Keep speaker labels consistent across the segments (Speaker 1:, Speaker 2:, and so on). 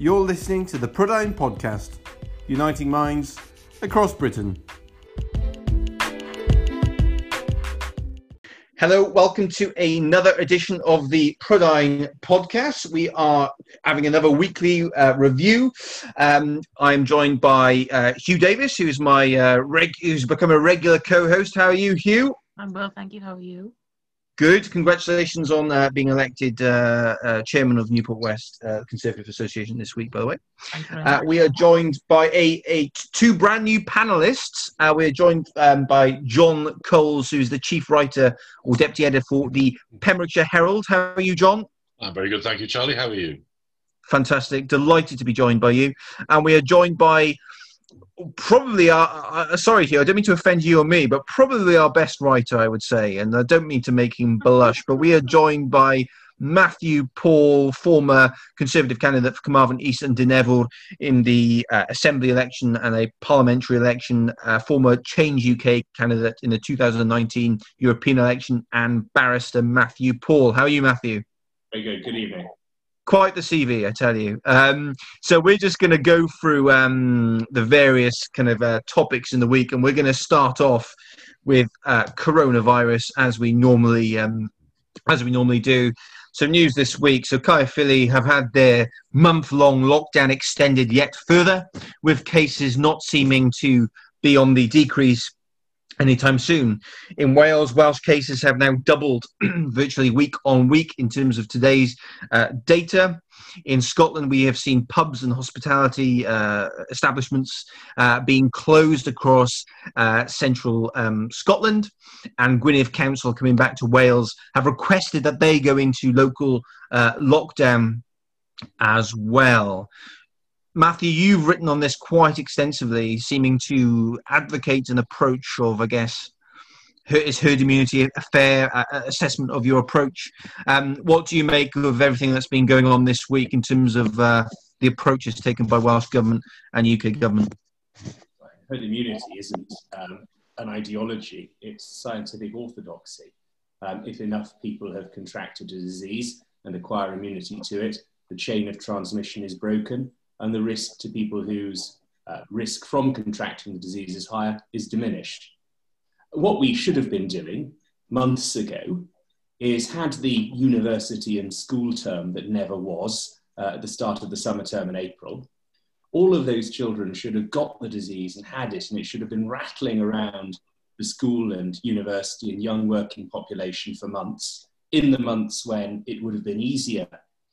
Speaker 1: You're listening to the Prydain Podcast, uniting minds across Britain.
Speaker 2: Hello, welcome to another edition of the Prydain podcast. We are having another weekly uh, review. Um, I'm joined by uh, Hugh Davis, who's my uh, reg- who's become a regular co-host. How are you, Hugh?
Speaker 3: I'm well, thank you. How are you?
Speaker 2: Good. Congratulations on uh, being elected uh, uh, chairman of Newport West uh, Conservative Association this week, by the way. Uh, we are joined by a, a two brand new panelists. Uh, we're joined um, by Jon Coles, who's the chief writer or deputy editor for the Pembrokeshire Herald. How are you, Jon?
Speaker 4: I'm very good, thank you, Charlie. How are you?
Speaker 2: Fantastic. Delighted to be joined by you. And we are joined by probably our, uh, sorry here, I don't mean to offend you or me, but probably our best writer, I would say. And I don't mean to make him blush, but we are joined by Matthew Paul, former Conservative candidate for Carmarthen East and Dynevor in the uh, Assembly election and a parliamentary election, uh, former Change UK candidate in the 2019 European election, and barrister Matthew Paul. How are you, Matthew?
Speaker 5: Very good. Good evening
Speaker 2: quite the CV, I tell you. Um, so we're just going to go through um, the various kind of uh, topics in the week, and we're going to start off with uh, coronavirus as we normally um, as we normally do. So news this week. So Caerphilly have had their month-long lockdown extended yet further, with cases not seeming to be on the decrease anytime soon. In Wales, Welsh cases have now doubled virtually week on week in terms of today's uh, data. In Scotland, we have seen pubs and hospitality uh, establishments uh, being closed across uh, central um, Scotland. And Gwynedd Council, coming back to Wales, have requested that they go into local uh, lockdown as well. Matthew, you've written on this quite extensively, seeming to advocate an approach of, I guess, is herd immunity a fair uh, uh, assessment of your approach? Um, what do you make of everything that's been going on this week in terms of uh, the approaches taken by Welsh government and UK government?
Speaker 5: Herd immunity isn't um, an ideology; it's scientific orthodoxy. Um, if enough people have contracted a disease and acquire immunity to it, the chain of transmission is broken and the risk to people whose uh, risk from contracting the disease is higher is diminished. What we should have been doing months ago is had the university and school term that never was uh, at the start of the summer term in April, all of those children should have got the disease and had it, and it should have been rattling around the school and university and young working population for months, in the months when it would have been easier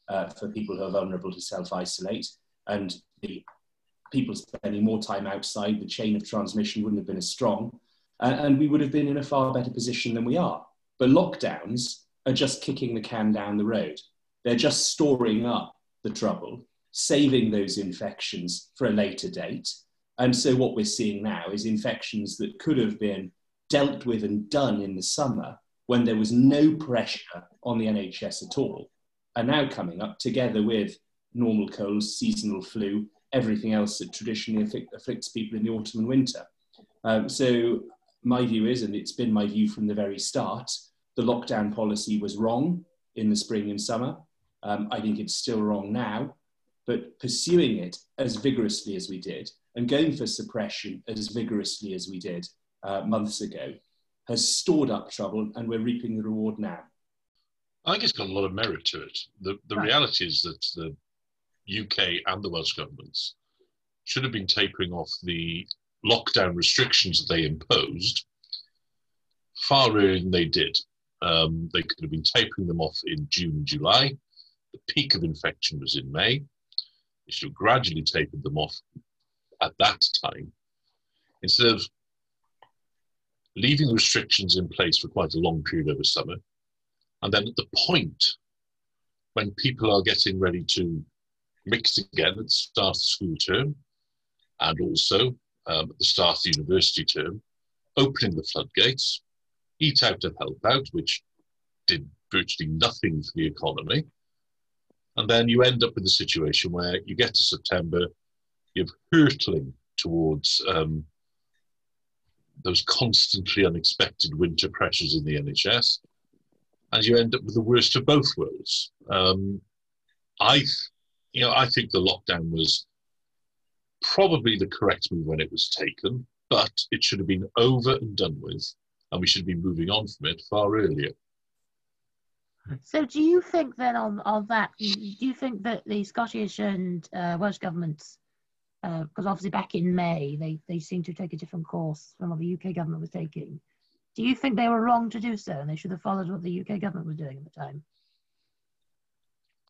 Speaker 5: uh, for people who are vulnerable to self isolate and the people spending more time outside, the chain of transmission wouldn't have been as strong, uh, and we would have been in a far better position than we are. But lockdowns are just kicking the can down the road. They're just storing up the trouble, saving those infections for a later date. And so what we're seeing now is infections that could have been dealt with and done in the summer when there was no pressure on the NHS at all, are now coming up together with normal colds, seasonal flu, everything else that traditionally afflict, afflicts people in the autumn and winter. Um, so my view is, and it's been my view from the very start, the lockdown policy was wrong in the spring and summer. Um, I think it's still wrong now, but pursuing it as vigorously as we did and going for suppression as vigorously as we did uh, months ago has stored up trouble and we're reaping the reward now.
Speaker 4: I think it's got a lot of merit to it. The, the right. reality is that the UK and the Welsh governments should have been tapering off the lockdown restrictions that they imposed far earlier than they did. Um, they could have been tapering them off in June and July. The peak of infection was in May. They should have gradually tapered them off at that time instead of leaving restrictions in place for quite a long period over summer. And then at the point when people are getting ready to mixed again at the start of the school term and also um, at the start of the university term, opening the floodgates, eat out to help out, which did virtually nothing for the economy. And then you end up in the situation where you get to September, you're hurtling towards um, those constantly unexpected winter pressures in the NHS, and you end up with the worst of both worlds. Um, I you know, I think the lockdown was probably the correct move when it was taken, but it should have been over and done with, and we should be moving on from it far earlier.
Speaker 3: So, do you think then on on that? Do you think that the Scottish and uh, Welsh governments, because uh, obviously back in May they they seemed to take a different course from what the UK government was taking. Do you think they were wrong to do so, and they should have followed what the UK government was doing at the time?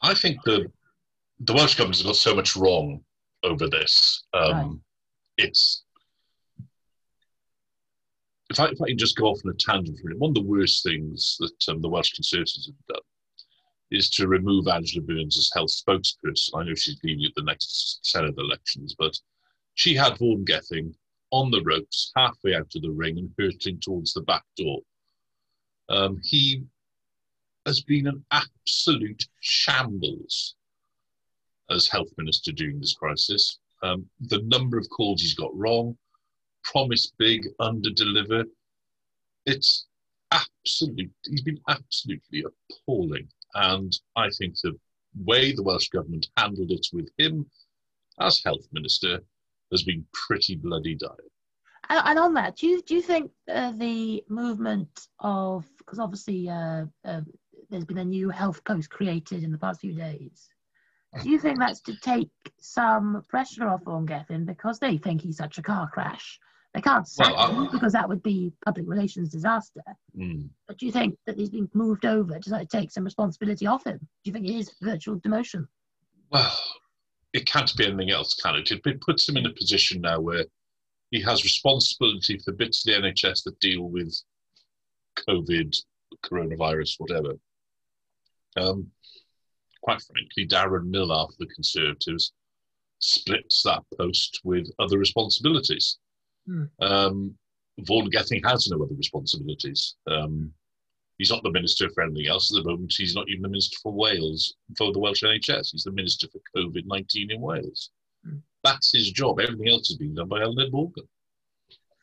Speaker 4: I think the the Welsh government has got so much wrong over this. Um, right. It's if I, if I can just go off on a tangent for a minute, one of the worst things that um, the Welsh Conservatives have done is to remove Angela Burns as health spokesperson. I know she's leaving at the next Senedd elections, but she had Vaughan Gething on the ropes, halfway out of the ring and hurtling towards the back door. Um, he has been an absolute shambles as health minister during this crisis. Um, the number of calls he's got wrong, promise big, under deliver. It's absolutely, he's been absolutely appalling. And I think the way the Welsh government handled it with him as health minister has been pretty bloody dire.
Speaker 3: And, on that, do you do you think uh, the movement of because obviously uh, uh, there's been a new health post created in the past few days. Do you think that's to take some pressure off Vaughan Gething because they think he's such a car crash? They can't sack well, him because that would be public relations disaster. Mm. But do you think that he's been moved over? Does that take some responsibility off him? Do you think it is virtual demotion?
Speaker 4: Well, it can't be anything else, can it? It puts him in a position now where he has responsibility for the bits of the NHS that deal with COVID, coronavirus, whatever. Um, quite frankly, Darren Millar for the Conservatives splits that post with other responsibilities. Mm. Um, Vaughan Gething has no other responsibilities. Um, he's not the minister for anything else at the moment. He's not even the minister for Wales, for the Welsh NHS. He's the minister for COVID 19 in Wales. Mm. That's his job. Everything else is being done by Eluned Morgan.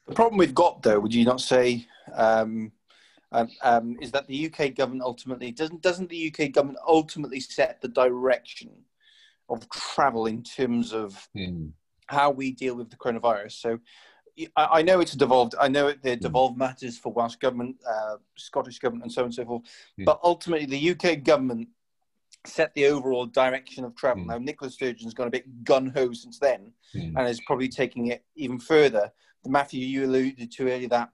Speaker 2: The problem we've got, though, would you not say, um, um, um, is that the UK government ultimately doesn't doesn't the UK government ultimately set the direction of travel in terms of mm. how we deal with the coronavirus? So I, I know it's devolved. I know the hmm. devolved matters for Welsh government, uh, Scottish government, and so on and so forth. Mm. But ultimately, the UK government set the overall direction of travel. Mm. Now, Nicola Sturgeon's gone a bit gun ho since then, mm. and is probably taking it even further. The Matthew you alluded to earlier that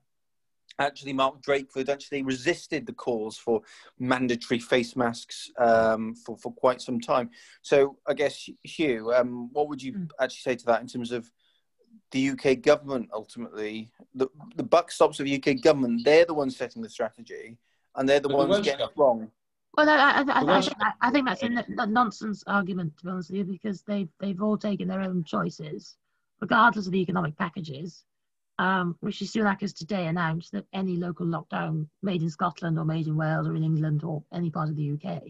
Speaker 2: actually Mark Drakeford actually resisted the calls for mandatory face masks um, for, for quite some time. So I guess, Hugh, um, what would you mm. actually say to that in terms of the UK government ultimately? The, the buck stops with the UK government. They're the ones setting the strategy and they're the but ones the getting it wrong.
Speaker 3: Well, I, I, I, I, think, I think that's a nonsense argument, to be honest with you, because they've, they've all taken their own choices, regardless of the economic packages um, Rishi Sunak has today announced that any local lockdown made in Scotland or made in Wales or in England or any part of the UK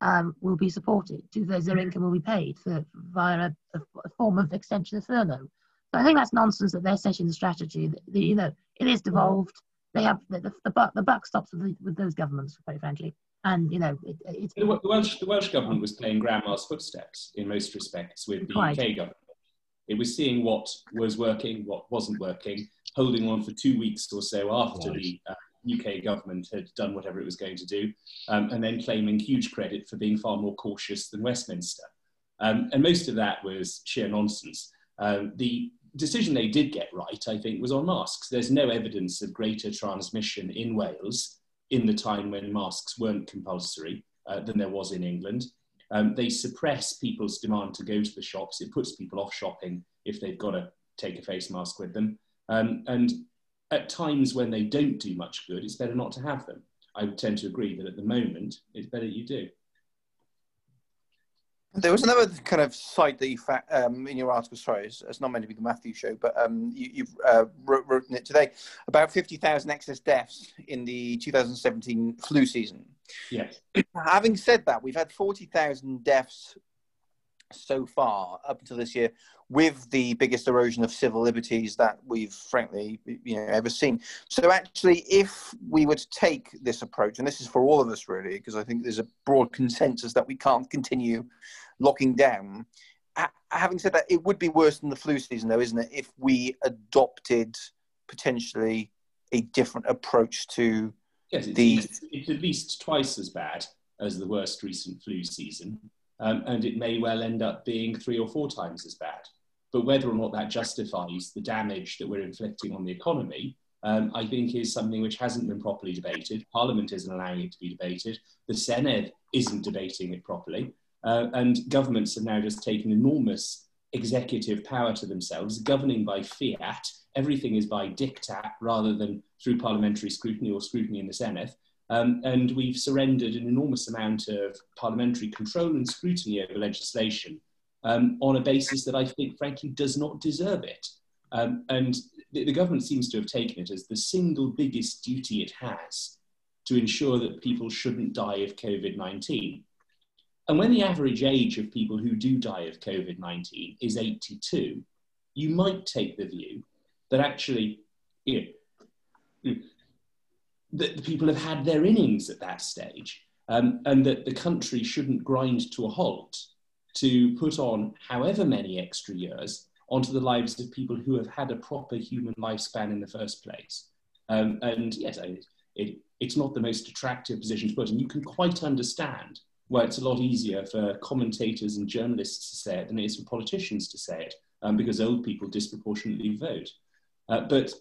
Speaker 3: um, will be supported. Two thirds of their income will be paid for, via a, a, form of extension of furlough. So I think that's nonsense that they're setting the strategy. That, the, you know, it is devolved. They have the, the, the, buck, the buck stops with, the, with those governments, quite frankly. And you know, it, it's
Speaker 5: the Welsh, the Welsh government was playing grandma's footsteps in most respects with the. UK government. It was seeing what was working, what wasn't working, holding on for two weeks or so after right. the uh, UK government had done whatever it was going to do, um, and then claiming huge credit for being far more cautious than Westminster. Um, and most of that was sheer nonsense. Um, the decision they did get right, I think, was on masks. There's no evidence of greater transmission in Wales in the time when masks weren't compulsory uh, than there was in England. Um, they suppress people's demand to go to the shops. It puts people off shopping if they've got to take a face mask with them. Um, and at times when they don't do much good, it's better not to have them. I would tend to agree that at the moment, it's better you do.
Speaker 2: There was another kind of site that you um, in your article. Sorry, it's, it's, not meant to be the Matthew show, but um, you, have uh, wrote, written it today about fifty thousand excess deaths in the 2017 flu season.
Speaker 5: Yes.
Speaker 2: Having said that, we've had forty thousand deaths so far up until this year with the biggest erosion of civil liberties that we've frankly you know ever seen so actually if we were to take this approach and this is for all of us really because i think there's a broad consensus that we can't continue locking down. having said that, it would be worse than the flu season, though, isn't it? If we adopted potentially a different approach to
Speaker 5: yes, it's,
Speaker 2: the.
Speaker 5: It's, it's at least twice as bad as the worst recent flu season, um, and it may well end up being three or four times as bad. But whether or not that justifies the damage that we're inflicting on the economy, um, I think is something which hasn't been properly debated. Parliament isn't allowing it to be debated. The Senedd isn't debating it properly. Uh, and governments have now just taken enormous executive power to themselves, governing by fiat. Everything is by diktat rather than through parliamentary scrutiny or scrutiny in the Senedd. Um, and we've surrendered an enormous amount of parliamentary control and scrutiny over legislation um, on a basis that I think, frankly, does not deserve it. Um, and the, the, government seems to have taken it as the single biggest duty it has to ensure that people shouldn't die of COVID 19. And when the average age of people who do die of COVID 19 is 82, you might take the view that actually you know, that the people have had their innings at that stage um, and that the country shouldn't grind to a halt to put on however many extra years onto the lives of people who have had a proper human lifespan in the first place. Um, and yes, it, it's not the most attractive position to put, and you can quite understand why it's a lot easier for commentators and journalists to say it than it is for politicians to say it, um, because old people disproportionately vote. Uh, but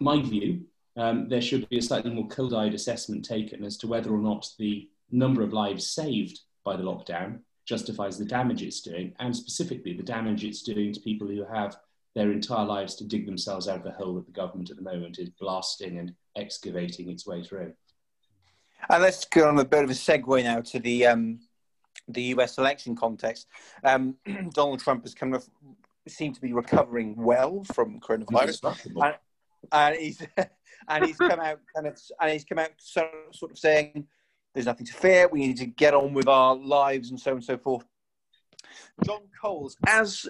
Speaker 5: my view, um, there should be a slightly more cold-eyed assessment taken as to whether or not the number of lives saved by the lockdown justifies the damage it's doing, and specifically the damage it's doing to people who have their entire lives to dig themselves out of the hole that the government at the moment is blasting and excavating its way through.
Speaker 2: And let's go on a bit of a segue now to the um, the U.S. election context. Um, Donald Trump has kind of seemed to be recovering well from coronavirus, and, and, he's and he's come out kind of and he's come out sort of saying there's nothing to fear. We need to get on with our lives and so on and so forth. Jon Coles, as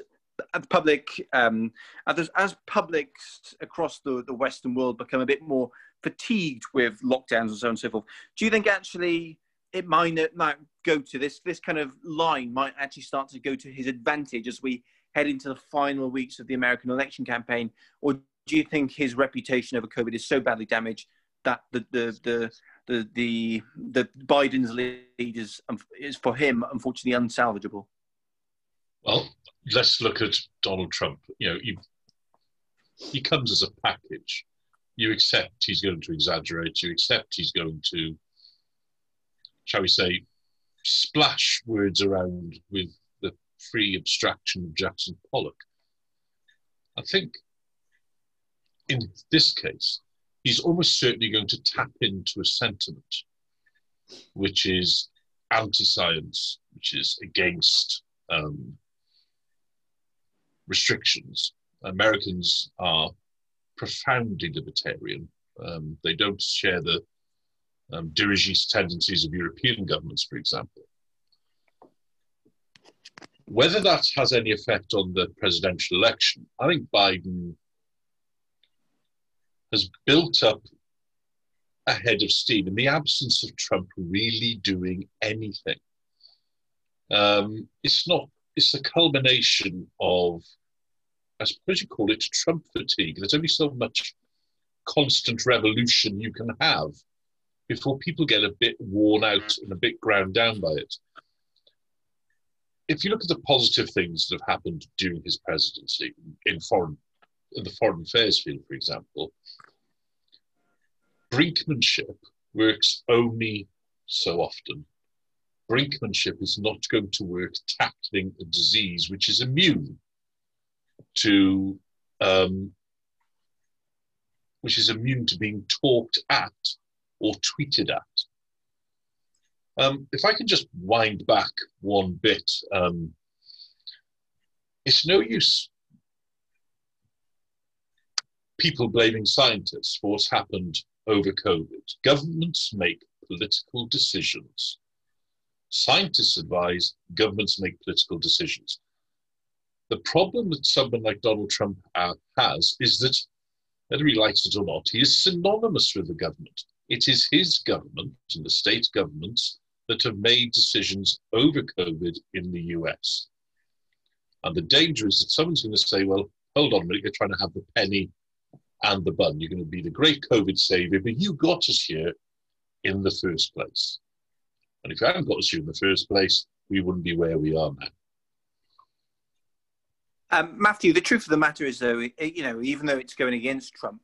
Speaker 2: public, um, as, as publics across the, the Western world become a bit more fatigued with lockdowns and so on and so forth, do you think actually it might, might go to this, this kind of line might actually start to go to his advantage as we head into the final weeks of the American election campaign? Or do you think his reputation over COVID is so badly damaged that the, the, the the the the Biden's lead is um, is for him unfortunately unsalvageable.
Speaker 4: Well, let's look at Donald Trump. You know, you, he comes as a package. You accept he's going to exaggerate. You accept he's going to, shall we say, splash words around with the free abstraction of Jackson Pollock. I think in this case, he's almost certainly going to tap into a sentiment which is anti-science, which is against um, restrictions. Americans are profoundly libertarian. Um, they don't share the um, dirigiste tendencies of European governments, for example. Whether that has any effect on the presidential election, I think Biden has built up a head of steam in the absence of Trump really doing anything. Um, it's not, it's the culmination of, I suppose you call it Trump fatigue. There's only so much constant revolution you can have before people get a bit worn out and a bit ground down by it. If you look at the positive things that have happened during his presidency in foreign, in the foreign affairs field, for example, brinkmanship works only so often. Brinkmanship is not going to work tackling a disease which is immune to um, which is immune to being talked at or tweeted at. Um, if I can just wind back one bit, um, it's no use people blaming scientists for what's happened over COVID. Governments make political decisions. Scientists advise, governments make political decisions. The problem that someone like Donald Trump uh, has is that, whether he likes it or not, he is synonymous with the government. It is his government and the state governments that have made decisions over COVID in the US. And the danger is that someone's going to say, well, hold on a minute, you're trying to have the penny and the bun. You're going to be the great COVID savior, but you got us here in the first place. And if you hadn't got us here in the first place, we wouldn't be where we are now.
Speaker 2: Um, Matthew, the truth of the matter is, though, you know, even though it's going against Trump,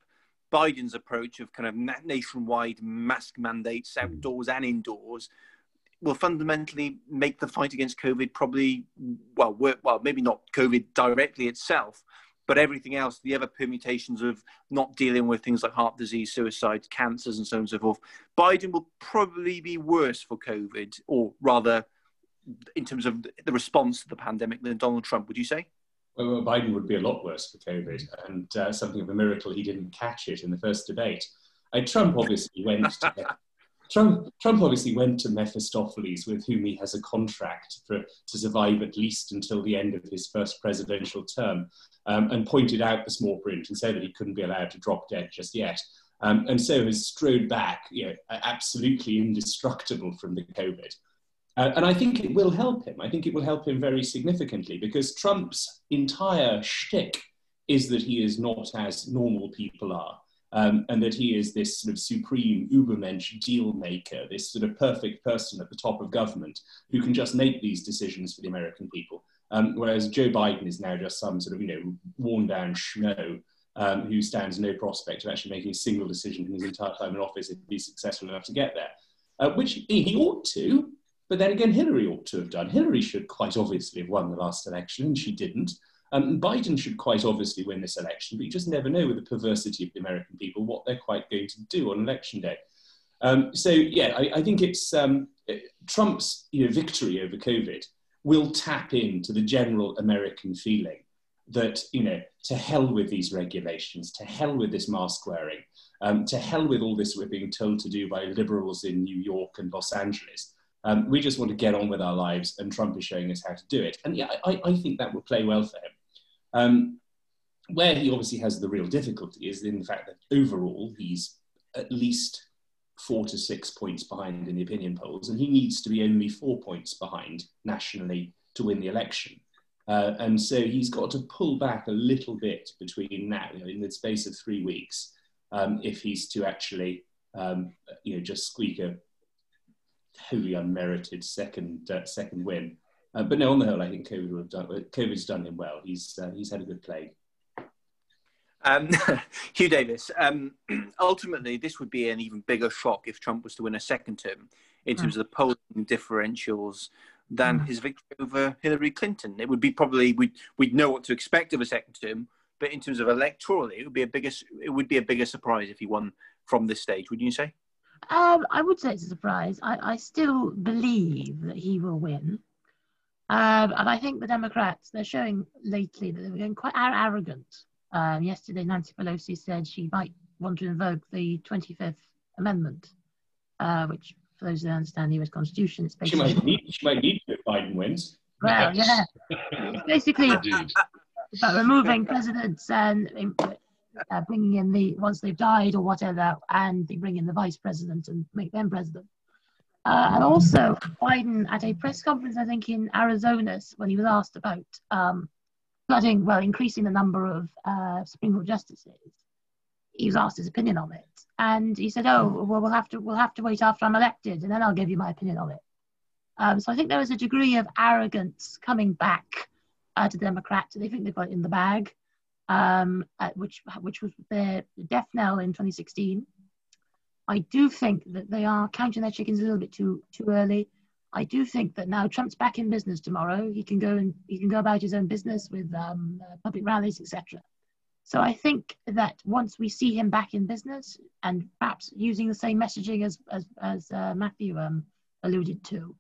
Speaker 2: Biden's approach of kind of nationwide mask mandates, hmm. outdoors and indoors, will fundamentally make the fight against COVID probably well, work, well, maybe not COVID directly itself, but everything else, the other permutations of not dealing with things like heart disease, suicide, cancers, and so on and so forth. Biden will probably be worse for COVID, or rather, in terms of the response to the pandemic, than Donald Trump. Would you say?
Speaker 5: Well, Biden would be a lot worse for COVID, and uh, something of a miracle he didn't catch it in the first debate. Uh, Trump obviously went to Trump, Trump obviously went to Mephistopheles, with whom he has a contract for, to survive at least until the end of his first presidential term, um, and pointed out the small print and said that he couldn't be allowed to drop dead just yet. Um, and so has strode back, you know, absolutely indestructible from the COVID. Uh, and I think it will help him. I think it will help him very significantly because Trump's entire shtick is that he is not as normal people are um, and that he is this sort of supreme Ubermensch deal maker, this sort of perfect person at the top of government who can just make these decisions for the American people. Um, whereas Joe Biden is now just some sort of, you know, worn down schmo um, who stands no prospect of actually making a single decision in his entire time in office if he's successful enough to get there, uh, which he ought to. But then again, Hillary ought to have done. Hillary should quite obviously have won the last election, and she didn't. Um, Biden should quite obviously win this election, but you just never know with the perversity of the American people what they're quite going to do on election day. Um, so yeah, I, I think it's um, Trump's you know, victory over COVID will tap into the general American feeling that you know to hell with these regulations, to hell with this mask wearing, um, to hell with all this we're being told to do by liberals in New York and Los Angeles. Um, we just want to get on with our lives, and Trump is showing us how to do it. And yeah, I, I think that will play well for him. Um, where he obviously has the real difficulty is in the fact that overall he's at least four to six points behind in the opinion polls, and he needs to be only four points behind nationally to win the election. Uh, and so he's got to pull back a little bit between now, you know, in the space of three weeks, um, if he's to actually, um, you know, just squeak a wholly unmerited second uh, second win. Uh, but no, on the whole, I think COVID will have done, COVID's done him well. He's, uh, he's had a good play.
Speaker 2: Um, Hugh Davis, um, ultimately, this would be an even bigger shock if Trump was to win a second term in terms mm. of the polling differentials than mm. his victory over Hillary Clinton. It would be probably we'd, we'd know what to expect of a second term, but in terms of electorally, it would be a bigger it would be a bigger surprise if he won from this stage. Would you say?
Speaker 3: Um, I would say it's a surprise. I, I still believe that he will win. Um, and I think the Democrats, they're showing lately that they're getting quite arrogant. Um, yesterday, Nancy Pelosi said she might want to invoke the 25th Amendment, uh, which, for those who understand the US Constitution, it's
Speaker 5: basically. She might need, she might need to if Biden wins.
Speaker 3: Well, yeah. it's basically about removing presidents and uh, bringing in the, once they've died or whatever, and they bring in the vice president and make them president. Uh, and also, Biden at a press conference, I think in Arizona, when he was asked about um, flooding, well, increasing the number of uh, Supreme Court justices, he was asked his opinion on it, and he said, "Oh, well, we'll have to we'll have to wait after I'm elected, and then I'll give you my opinion on it." Um, so I think there is a degree of arrogance coming back uh, to Democrats. They think they've got it in the bag, um, which which was their death knell in 2016. I do think that they are counting their chickens a little bit too too early. I do think that now Trump's back in business tomorrow. He can go and he can go about his own business with um, uh, public rallies, etc. So I think that once we see him back in business and perhaps using the same messaging as as, as uh, Matthew um, alluded to,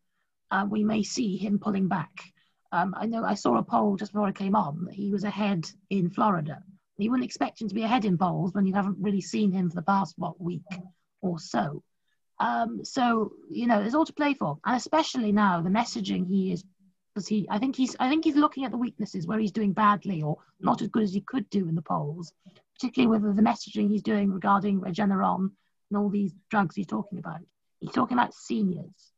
Speaker 3: uh, we may see him pulling back. Um, I know I saw a poll just before I came on. He was ahead in Florida. You wouldn't expect him to be ahead in polls when you haven't really seen him for the past what week or so. Um, so you know, there's all to play for, and especially now the messaging he is because he I think he's I think he's looking at the weaknesses where he's doing badly or not as good as he could do in the polls, particularly with the messaging he's doing regarding Regeneron and all these drugs he's talking about. He's talking about seniors.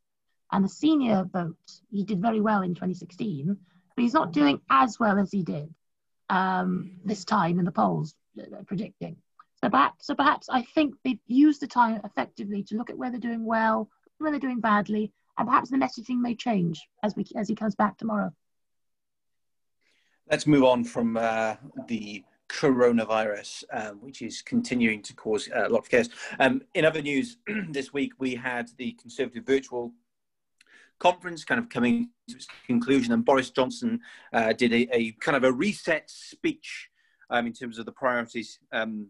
Speaker 3: And the senior vote, he did very well in 2016, but he's not doing as well as he did um, this time in the polls uh, predicting. So perhaps, so perhaps I think they've used the time effectively to look at where they're doing well, where they're doing badly, and perhaps the messaging may change as we as he comes back tomorrow.
Speaker 2: Let's move on from uh, the coronavirus, um, which is continuing to cause uh, a lot of chaos. Um, in other news, this week we had the Conservative virtual conference kind of coming to its conclusion, and Boris Johnson uh, did a, a, kind of a reset speech um, in terms of the priorities um,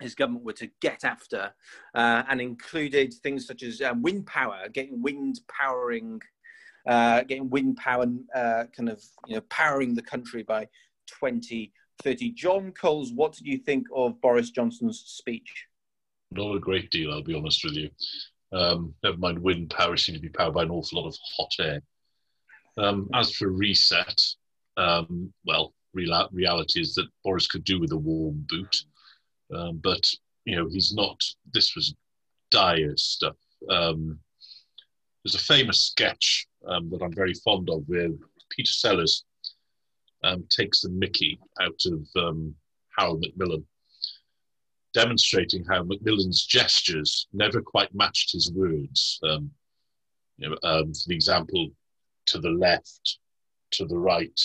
Speaker 2: his government were to get after, uh, and included things such as um, wind power, getting wind powering, uh, getting wind power, uh, kind of you know powering the country by 2030. Jon Coles, what did you think of Boris Johnson's speech?
Speaker 4: Not a great deal, I'll be honest with you. Um, never mind wind power seems to be powered by an awful lot of hot air. Um, as for reset, um, well, real, reality is that Boris could do with a warm boot, um, but you know he's not. This was dire stuff. Um, there's a famous sketch um, that I'm very fond of where Peter Sellers takes the Mickey out of Harold Macmillan demonstrating how Macmillan's gestures never quite matched his words. Um, you know, um, for the example, to the left, to the right,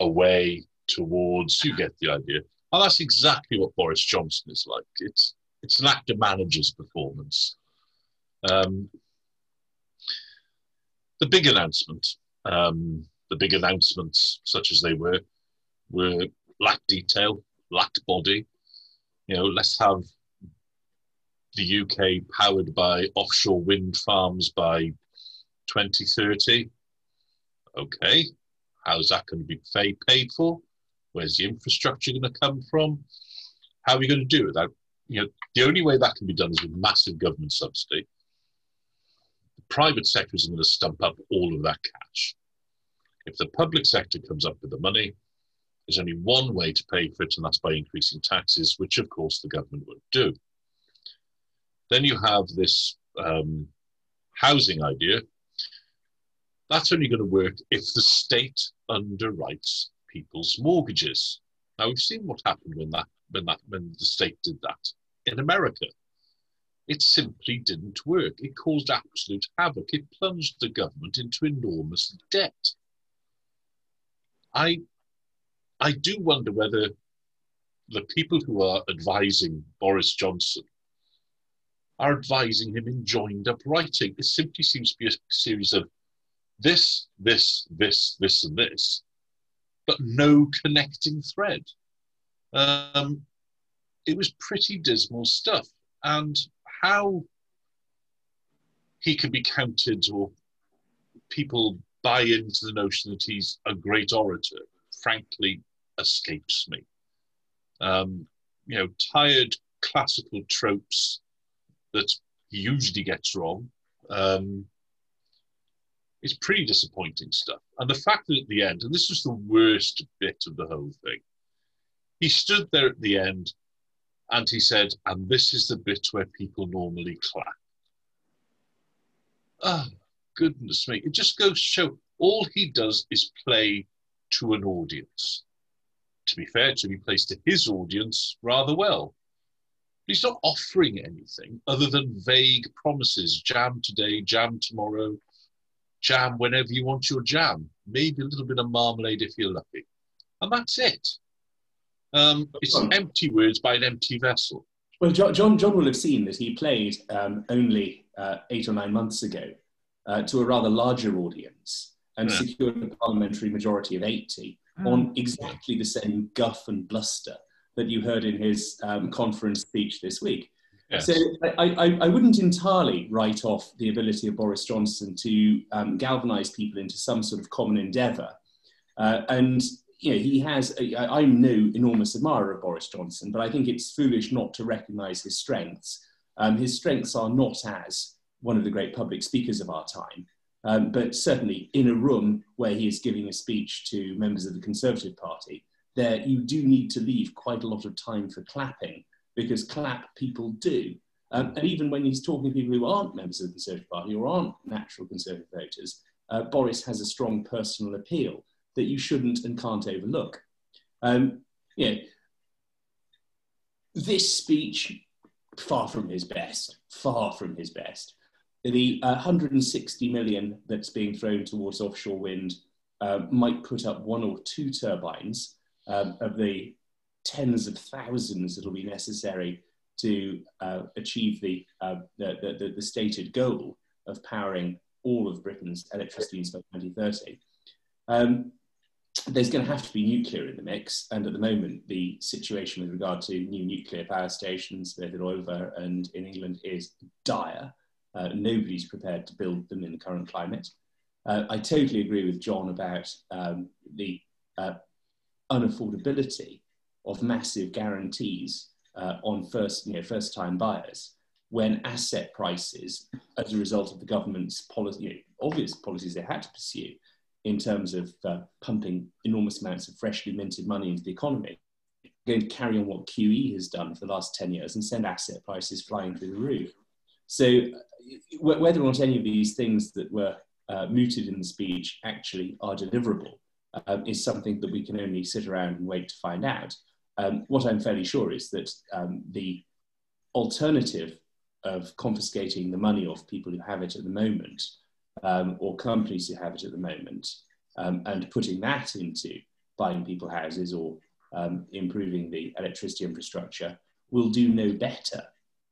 Speaker 4: away, towards. You get the idea. And that's exactly what Boris Johnson is like. It's it's an actor manager's performance. Um, the big announcement, um, the big announcements, such as they were, were lacked detail, lacked body, you know, let's have the UK powered by offshore wind farms by 2030. Okay, how's that going to be paid for? Where's the infrastructure going to come from? How are we going to do it? That, you know, the only way that can be done is with massive government subsidy. The private sector is going to stump up all of that cash. If the public sector comes up with the money, there's only one way to pay for it, and that's by increasing taxes, which of course the government would do. Then you have this um, housing idea. That's only going to work if the state underwrites people's mortgages. Now we've seen what happened when that when that when the state did that in America. It simply didn't work. It caused absolute havoc. It plunged the government into enormous debt. I I do wonder whether the people who are advising Boris Johnson are advising him in joined up writing. It simply seems to be a series of this, this, this, this, and this, but no connecting thread. Um, it was pretty dismal stuff. And how he can be counted or people buy into the notion that he's a great orator, frankly, escapes me. Um, you know, tired classical tropes that he usually gets wrong. Um, it's pretty disappointing stuff. And the fact that at the end, and this was the worst bit of the whole thing, he stood there at the end and he said, and this is the bit where people normally clap. Oh, goodness me. It just goes to show all he does is play to an audience to be fair to be placed to his audience rather well. But He's not offering anything other than vague promises jam today, jam tomorrow, jam whenever you want your jam, maybe a little bit of marmalade if you're lucky. And that's it. Um, it's empty words by an empty vessel.
Speaker 5: Well, Jon, Jon will have seen that he played um, only uh, eight or nine months ago uh, to a rather larger audience and yeah. secured a parliamentary majority of 80 mm. on exactly the same guff and bluster that you heard in his um, conference speech this week. Yes. So I, I, I, wouldn't entirely write off the ability of Boris Johnson to um, galvanise people into some sort of common endeavour. Uh, and you know, he has. A, I'm no enormous admirer of Boris Johnson, but I think it's foolish not to recognise his strengths. Um, his strengths are not as one of the great public speakers of our time, um, but certainly in a room where he is giving a speech to members of the Conservative Party, there you do need to leave quite a lot of time for clapping because clap people do. Um, and even when he's talking to people who aren't members of the Conservative Party or aren't natural Conservative voters, uh, Boris has a strong personal appeal that you shouldn't and can't overlook. Um, you know, this speech, far from his best, far from his best. The uh, 160 million that's being thrown towards offshore wind uh, might put up one or two turbines um, of the tens of thousands that will be necessary to uh, achieve the, uh, the, the, the, stated goal of powering all of Britain's electricity needs by 2030. Um, there's going to have to be nuclear in the mix, and at the moment, the situation with regard to new nuclear power stations, both in Wylfa and in England, is dire. Uh, nobody's prepared to build them in the current climate. Uh, I totally agree with Jon about um, the uh, unaffordability of massive guarantees uh, on first, you know, first-time buyers when asset prices, as a result of the government's policy, you know, obvious policies they had to pursue in terms of uh, pumping enormous amounts of freshly minted money into the economy, going to carry on what QE has done for the last 10 years and send asset prices flying through the roof. So, whether or not any of these things that were uh, mooted in the speech actually are deliverable um, is something that we can only sit around and wait to find out. Um, what I'm fairly sure is that um, the alternative of confiscating the money of people who have it at the moment, um, or companies who have it at the moment, um, and putting that into buying people houses or um, improving the electricity infrastructure, will do no better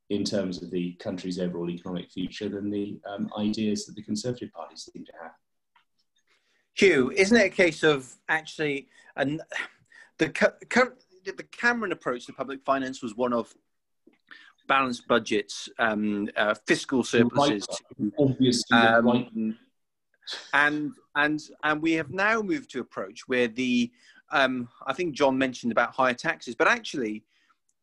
Speaker 5: in terms of the country's overall economic future than the um, ideas that the Conservative Party seem to have.
Speaker 2: Hugh, isn't it a case of actually, and the the Cameron approach to public finance was one of balanced budgets, um, uh, fiscal surpluses,
Speaker 5: obviously, um,
Speaker 2: and and and we have now moved to approach where the um, I think Jon mentioned about higher taxes, but actually,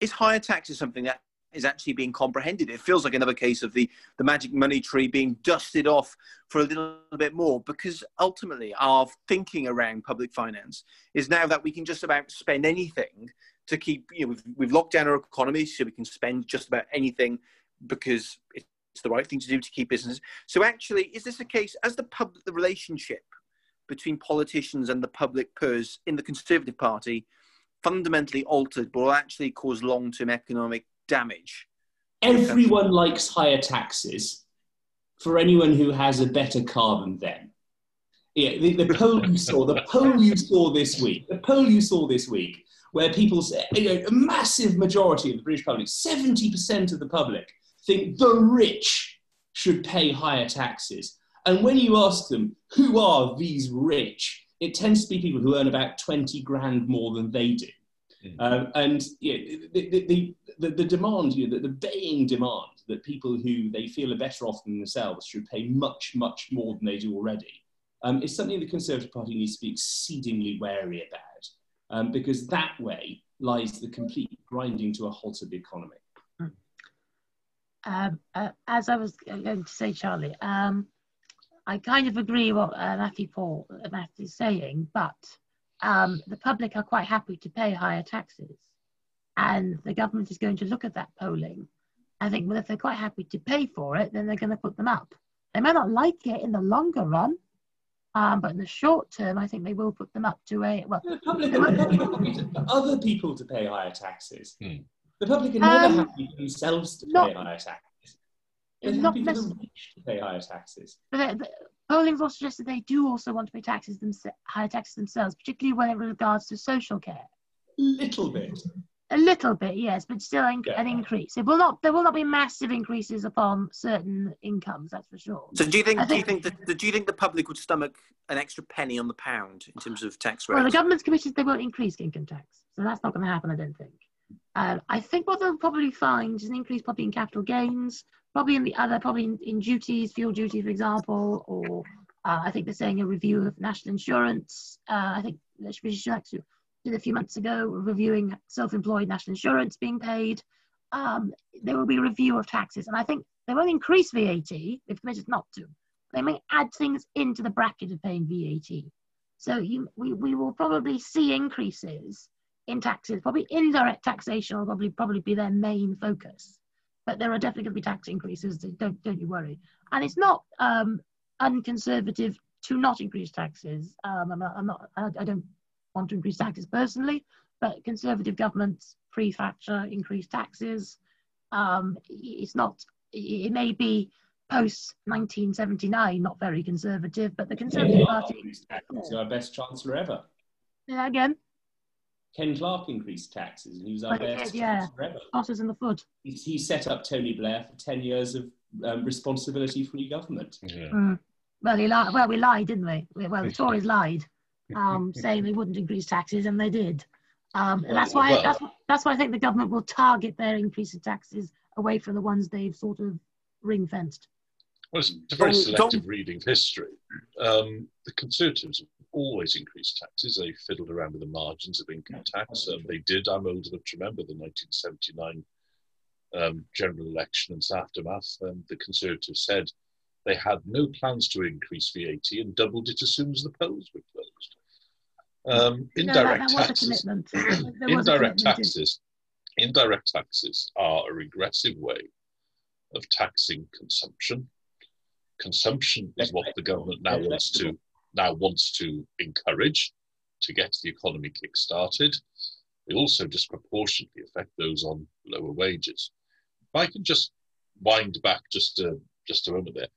Speaker 2: is higher taxes something that is actually being comprehended. It feels like another case of the, the magic money tree being dusted off for a little bit more because ultimately our thinking around public finance is now that we can just about spend anything to keep, you know, we've, we've locked down our economy so we can spend just about anything because it's the right thing to do to keep business. So actually, is this a case as the public, the relationship between politicians and the public purse in the Conservative Party fundamentally altered, but will actually cause long-term economic damage.
Speaker 5: Everyone likes higher taxes for anyone who has a better car than them. Yeah, the, the poll you saw, the poll you saw this week, the poll you saw this week, where people say, you know, a massive majority of the British public, 70% of the public, think the rich should pay higher taxes. And when you ask them, who are these rich? It tends to be people who earn about 20 grand more than they do. Mm. Um, and yeah, the, the, the, the, demand, you know, the, the baying demand that people who they feel are better off than themselves should pay much, much more than they do already um, is something the Conservative Party needs to be exceedingly wary about, um, because that way lies the complete grinding to a halt of the economy.
Speaker 3: Um, uh, as I was going to say, Charlie, um, I kind of agree what uh, Matthew Paul uh, Matthew is saying, but um, the public are quite happy to pay higher taxes. And the government is going to look at that polling. I think, well, if they're quite happy to pay for it, then they're going to put them up. They may not like it in the longer run, um, but in the short term, I think they will put them up to a well.
Speaker 5: The public, the public other people to pay higher taxes. Hmm. The public are never um, happy themselves to not, pay higher taxes. They're not happy for the rich to pay higher taxes.
Speaker 3: But the, Oh, Polling's also suggested they do also want to pay taxes them, higher taxes themselves, particularly when it regards to social care.
Speaker 5: A little bit.
Speaker 3: A little bit, yes, but still an, yeah. an increase. It will not. There will not be massive increases upon certain incomes. That's for sure.
Speaker 2: So, do you think? do you think that? Do you think the public would stomach an extra penny on the pound in terms of tax rate?
Speaker 3: Well, the government's committed they won't increase income tax, so that's not going to happen. I don't think. Uh, I think what they'll probably find is an increase probably in capital gains, probably in the other, probably in, in duties, fuel duty, for example, or uh, I think they're saying a review of national insurance. Uh, I think the British did a few months ago reviewing self-employed national insurance being paid. Um, there will be a review of taxes, and I think they won't increase VAT. They've committed not to. They may add things into the bracket of paying VAT. So you, we, we will probably see increases in taxes. Probably indirect taxation will probably probably be their main focus but there are definitely going to be tax increases. Don't don't you worry. And it's not um, unconservative to not increase taxes. Um, I'm not, I'm not I, I don't want to increase taxes personally, but conservative governments pre-Thatcher increased taxes. Um, it's not. It may be post 1979 not very conservative, but the Conservative
Speaker 5: Ken
Speaker 3: Party.
Speaker 5: Our best chancellor ever.
Speaker 3: Yeah, again,
Speaker 5: Ken Clarke increased taxes, and he was our
Speaker 3: But
Speaker 5: best
Speaker 3: did, yeah.
Speaker 5: chancellor ever.
Speaker 3: in the foot.
Speaker 5: He, he set up Tony Blair for ten years of um, responsibility-free government.
Speaker 4: Yeah.
Speaker 3: Mm. Well, he lied. Well, we lied, didn't we? We- Well, the Tories lied, um, saying they wouldn't increase taxes, and they did. Um, and that's why
Speaker 4: Well-
Speaker 3: that's, that's why I think the government will target their increase in taxes away from the ones they've sort of ring fenced.
Speaker 4: Well, it's a very
Speaker 2: Don't-
Speaker 4: selective
Speaker 2: don't-
Speaker 4: reading of history. Um, the Conservatives have always increased taxes. They fiddled around with the margins of income tax. Um, they did. I'm old enough to remember the 1979 um, general election and its aftermath. Um, the Conservatives said they had no plans to increase VAT and doubled it as soon as the polls were closed. Um,
Speaker 3: No,
Speaker 4: indirect
Speaker 3: that
Speaker 4: taxes
Speaker 3: commitment. There was a
Speaker 4: indirect taxes indirect taxes are a regressive way of taxing consumption consumption is what the government now wants to now wants to encourage to get the economy kick-started. They also disproportionately affect those on lower wages. If i can just wind back just a just a moment there.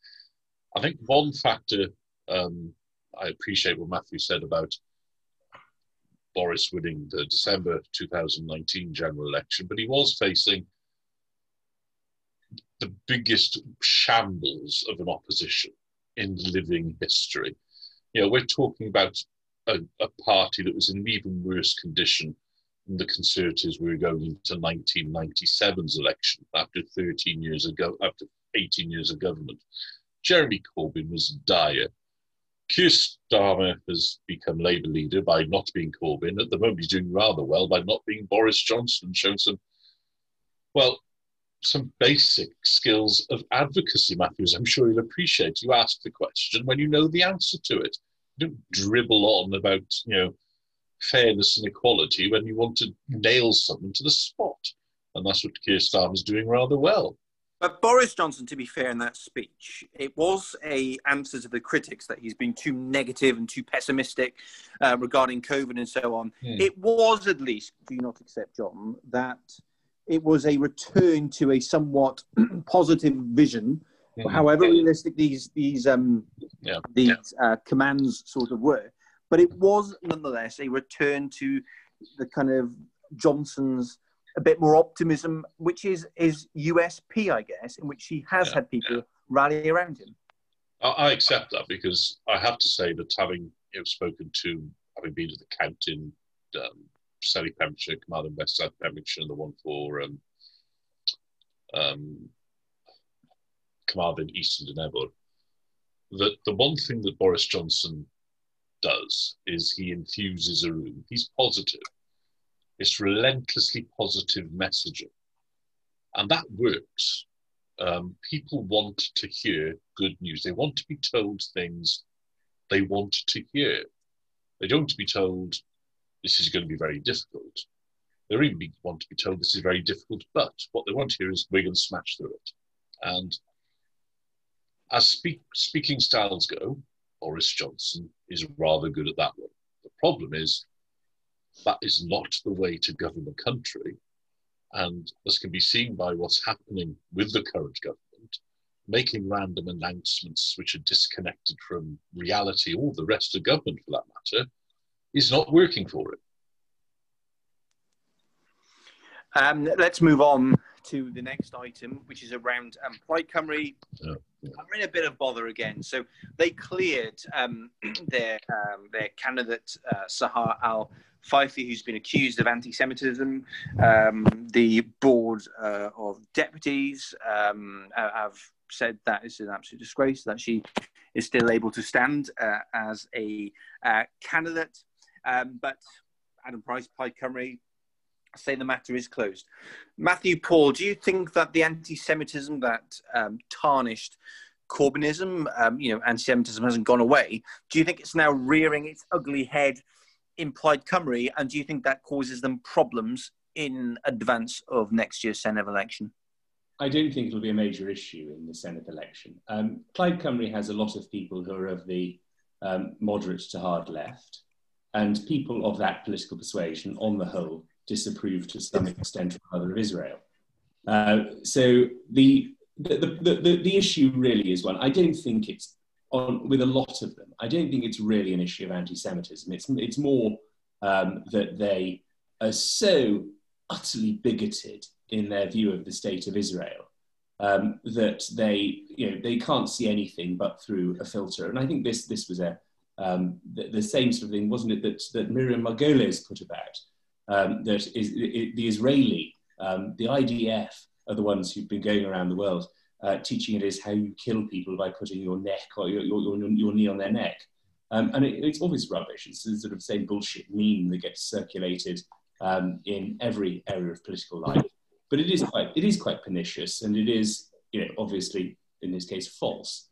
Speaker 4: I think one factor um, i appreciate what matthew said about Boris winning the December 2019 general election, but he was facing the biggest shambles of an opposition in living history. You know, we're talking about a, a party that was in even worse condition than the Conservatives were going into 1997's election after 13 years ago, after 18 years of government. Jeremy Corbyn was dire. Keir Starmer has become Labour leader by not being Corbyn. At the moment, he's doing rather well by not being Boris Johnson, showing some, well, some basic skills of advocacy, Matthews. I'm sure you'll appreciate. You ask the question when you know the answer to it. You don't dribble on about, you know, fairness and equality when you want to nail something to the spot. And that's what Keir Starmer's doing rather well.
Speaker 2: But Boris Johnson, to be fair, in that speech, it was a answer to the critics that he's been too negative and too pessimistic uh, regarding COVID and so on.
Speaker 4: Hmm.
Speaker 2: It was at least, do you not accept, Jon, that it was a return to a somewhat positive vision,
Speaker 4: Mhm.
Speaker 2: however realistic these these um,
Speaker 4: Yeah.
Speaker 2: these Uh, commands sort of were. But it was nonetheless a return to the kind of Johnson's a bit more optimism, which is his USP, I guess, in which he has
Speaker 4: Yeah,
Speaker 2: had people rally around him.
Speaker 4: I, I accept that because I have to say that having you know, spoken to, having been at the count in um, Surrey, Pembrokeshire, Carmarthen West South Pembrokeshire, and the one for um, um, Carmarthen East and Dinefwr, that the one thing that Boris Johnson does is he infuses a room. He's positive. It's relentlessly positive messaging. And that works. Um, people want to hear good news. They want to be told things they want to hear. They don't want to be told this is going to be very difficult. They really want to be told this is very difficult, but what they want to hear is we're going to smash through it. And as speak, speaking styles go, Boris Johnson is rather good at that one. The problem is that is not the way to govern a country. And as can be seen by what's happening with the current government, making random announcements which are disconnected from reality or the rest of government for that matter is not working for it.
Speaker 2: Um, let's move on to the next item, which is around um, Plaid Cymru.
Speaker 4: Yeah.
Speaker 2: are in a bit of bother again. So they cleared um, their um, their candidate uh, Sahar Al Faifi, who's been accused of anti-Semitism. Um, the board uh, of deputies um, have said that it's an absolute disgrace that she is still able to stand uh, as a uh, candidate. Um, but Adam Price, Plaid Cymru, say the matter is closed. Matthew Paul, do you think that the anti-Semitism that um, tarnished Corbynism, um, you know, anti-Semitism hasn't gone away? Do you think it's now rearing its ugly head in Plaid Cymru, and do you think that causes them problems in advance of next year's Senedd election?
Speaker 5: I don't think it'll be a major issue in the Senedd election. Um, Plaid Cymru has a lot of people who are of the um, moderate to hard left, and people of that political persuasion, on the whole, disapprove to some extent of Mother of Israel. Uh, so the the, the, the, the issue really is one, I don't think it's on with a lot of them, I don't think it's really an issue of anti-Semitism. It's, it's more um, that they are so utterly bigoted in their view of the state of Israel um, that they, you know, they can't see anything but through a filter. And I think this, this was a, um, the, the, same sort of thing, wasn't it, that, that Miriam Margolyes put about, um, that is, it, the Israeli, um, the IDF are the ones who've been going around the world uh, teaching it is how you kill people by putting your neck or your, your, your, your knee on their neck. Um, and it, it's always rubbish. It's the sort of same bullshit meme that gets circulated um, in every area of political life. But it is quite, it is quite pernicious, and it is, you know, obviously in this case false.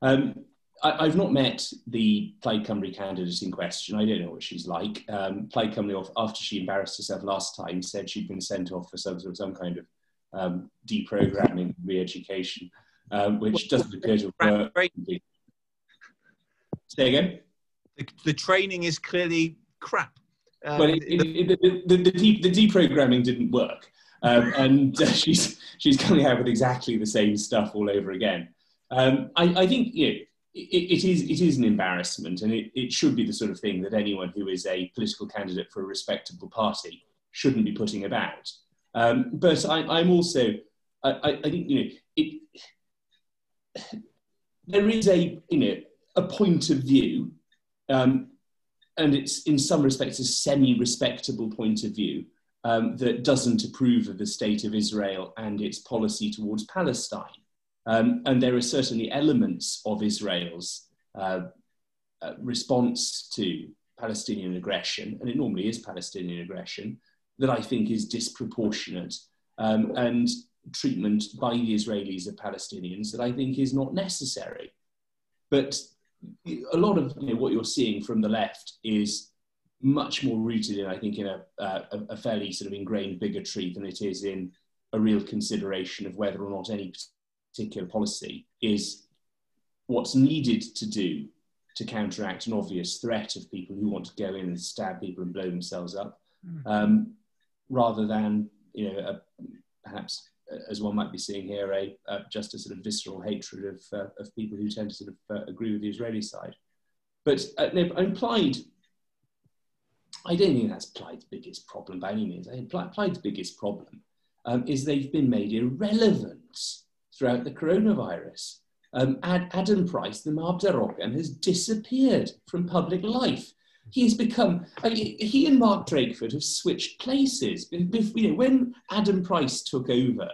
Speaker 5: Um, I, have not met the Plaid Cymru candidate in question. I don't know what she's like. Um, Plaid Cymru, after she embarrassed herself last time, said she'd been sent off for some sort of some kind of um, deprogramming, re-education, um, which doesn't appear to work. Say again.
Speaker 6: The, the, training is clearly crap.
Speaker 5: Um, well, it, it, it, the, the, de- the, deprogramming didn't work, um, and uh, she's she's coming out with exactly the same stuff all over again. Um, I, I, think you know, it, is it is an embarrassment, and it, it should be the sort of thing that anyone who is a political candidate for a respectable party shouldn't be putting about. Um, but I, am also, I, I, think, you know, it, there is a, you know, a point of view, um, and it's in some respects a semi-respectable point of view um, that doesn't approve of the state of Israel and its policy towards Palestine. Um, and there are certainly elements of Israel's uh, uh, response to Palestinian aggression, and it normally is Palestinian aggression, that I think is disproportionate um, and treatment by the Israelis of Palestinians that I think is not necessary. But a lot of you know, what you're seeing from the left is much more rooted in, I think, in a, a, a, fairly sort of ingrained bigotry than it is in a real consideration of whether or not any particular policy is what's needed to do to counteract an obvious threat of people who want to go in and stab people and blow themselves up. Mm. Um, rather than you know a, perhaps as one might be seeing here a, a, just a sort of visceral hatred of uh, of people who tend to sort of uh, agree with the Israeli side. But uh, no, implied. I don't think that's Plaid's biggest problem by any means. I think Plaid's biggest problem um, is they've been made irrelevant throughout the coronavirus. Um, Ad, Adam Price, the Mab Darogan, has disappeared from public life he's become, I mean, he and Mark Drakeford have switched places. When Adam Price took over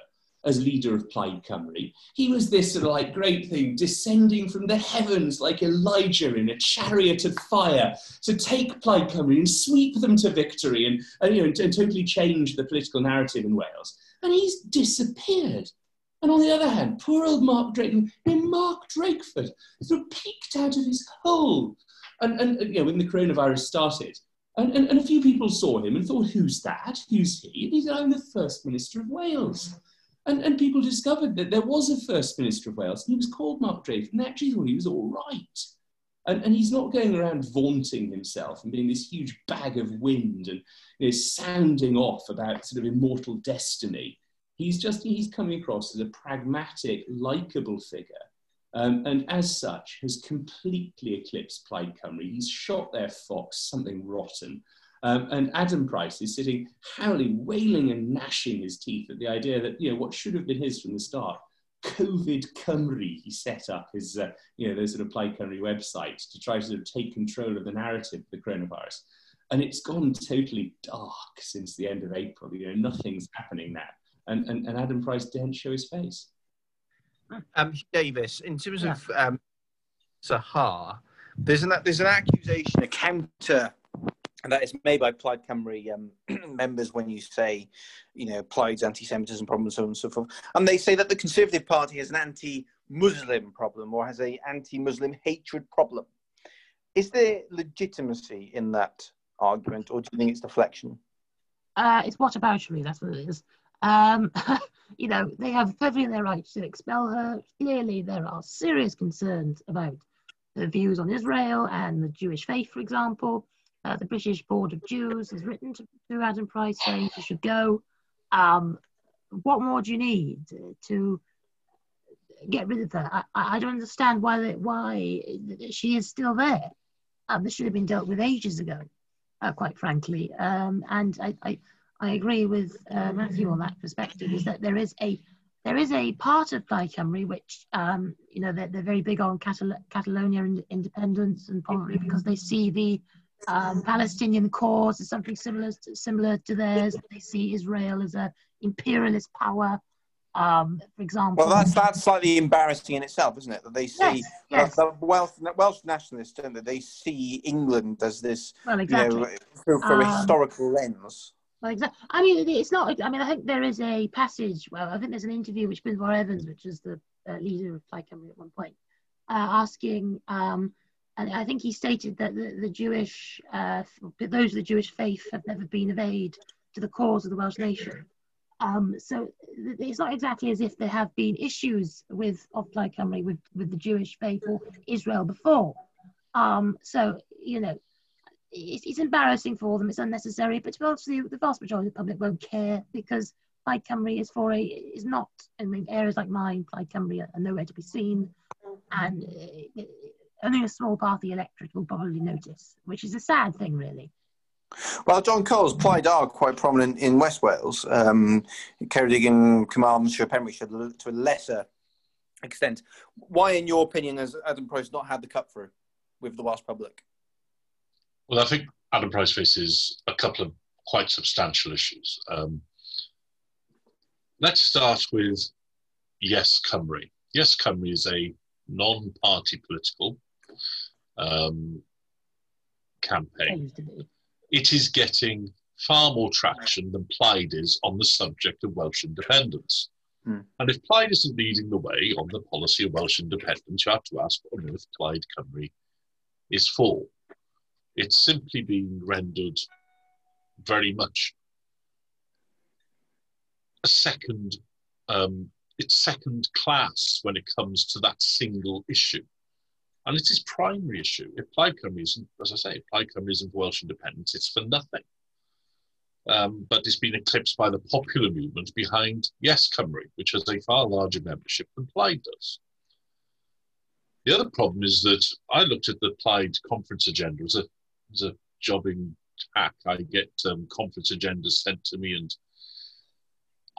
Speaker 5: as leader of Plaid Cymru, he was this sort of like great thing, descending from the heavens like Elijah in a chariot of fire to take Plaid Cymru and sweep them to victory and, and you know, and totally change the political narrative in Wales. And he's disappeared. And on the other hand, poor old Mark Drakeford, Mark Drakeford sort of peeked out of his hole and, and you know, when the coronavirus started, and, and, and, a few people saw him and thought, who's that? Who's he? And he said, I'm the First Minister of Wales. And, and people discovered that there was a First Minister of Wales, and he was called Mark Drake, and they actually thought he was all right. And, and he's not going around vaunting himself and being this huge bag of wind and you know, sounding off about sort of immortal destiny. He's just, he's coming across as a pragmatic, likable figure um, and as such has completely eclipsed Plaid Cymru. He's shot their fox something rotten. Um, and Adam Price is sitting howling, wailing and gnashing his teeth at the idea that, you know, what should have been his from the start, COVID Cymru, he set up his, uh, you know, those sort of Plaid Cymru websites to try to sort of take control of the narrative of the coronavirus. And it's gone totally dark since the end of April. You know, nothing's happening now. And, and, and Adam Price didn't show his face.
Speaker 6: Um, Davis, in terms yeah. of um, Sahar, there's an there's an accusation, a counter that is made by Plaid Cymru um, members when you say, you know, Plaid's anti-Semitism problem, and so on and so forth, and they say that the Conservative Party has an anti-Muslim problem or has a anti-Muslim hatred problem. Is there legitimacy in that argument, or do you think it's deflection?
Speaker 3: Uh, it's whataboutery. That's what it is. Um, you know, they have perfectly their right to expel her. Clearly, there are serious concerns about her views on Israel and the Jewish faith, for example. Uh, the British Board of Jews has written to, to Adam Price saying she should go. Um, what more do you need to get rid of her? I, I don't understand why why she is still there. Um, this should have been dealt with ages ago, uh, quite frankly. Um, and I, I, I, agree with uh, Matthew on that perspective. Is that there is a there is a part of Plaid Cymru which um, you know they're, they're very big on Catal- Catalonia and independence, and probably because they see the um, Palestinian cause as something similar to, similar to theirs. They see Israel as a imperialist power. Um, for example.
Speaker 2: Well, that's that's slightly embarrassing in itself, isn't it? That they see
Speaker 3: yes, yes.
Speaker 2: the Welsh Welsh nationalists, don't they? They see England as this,
Speaker 3: well, exactly.
Speaker 2: you know, through, through a historical lens.
Speaker 3: Exactly. I mean, it's not. I mean, I think there is a passage. Well, I think there's an interview which Gwynfor Evans, which is the uh, leader of Plaid Cymru at one point, uh, asking, um, and I think he stated that the, the Jewish, uh, those of the Jewish faith have never been of aid to the cause of the Welsh nation. Um, so it's not exactly as if there have been issues with of Plaid Cymru with, with the Jewish faith or Israel before. Um, so you know, it's, it's embarrassing for them. It's unnecessary, but you, the vast majority of the public won't care because Plaid Cymru is for a is not. I mean, areas like mine, Plaid Cymru, are nowhere to be seen, and uh, only a small part of the electorate will probably notice, which is a sad thing, really.
Speaker 2: Well, Jon Coles Plaid are quite prominent in West Wales, um, Ceredigion, Carmarthenshire, Pembrokeshire to a lesser extent. Why, in your opinion, has Adam Price not had the cut through with the Welsh public?
Speaker 4: Well, I think Adam Price faces a couple of quite substantial issues. Um, let's start with Yes Cymru. Yes Cymru is a non-party political um, campaign.
Speaker 3: Used to be.
Speaker 4: It is getting far more traction than Plaid is on the subject of Welsh independence.
Speaker 2: Hmm.
Speaker 4: And if Plaid isn't leading the way on the policy of Welsh independence, you have to ask what on earth Plaid Cymru is for. It's simply being rendered very much a second, um, it's second class when it comes to that single issue. And it's his primary issue. If Cymru isn't, as I say, Cymru isn't for Welsh independence, it's for nothing. Um, but it's been eclipsed by the popular movement behind Yes Cymru, which has a far larger membership than Plaid does. The other problem is that I looked at the Plaid conference agenda as a, as a jobbing hack. I get um, conference agendas sent to me, and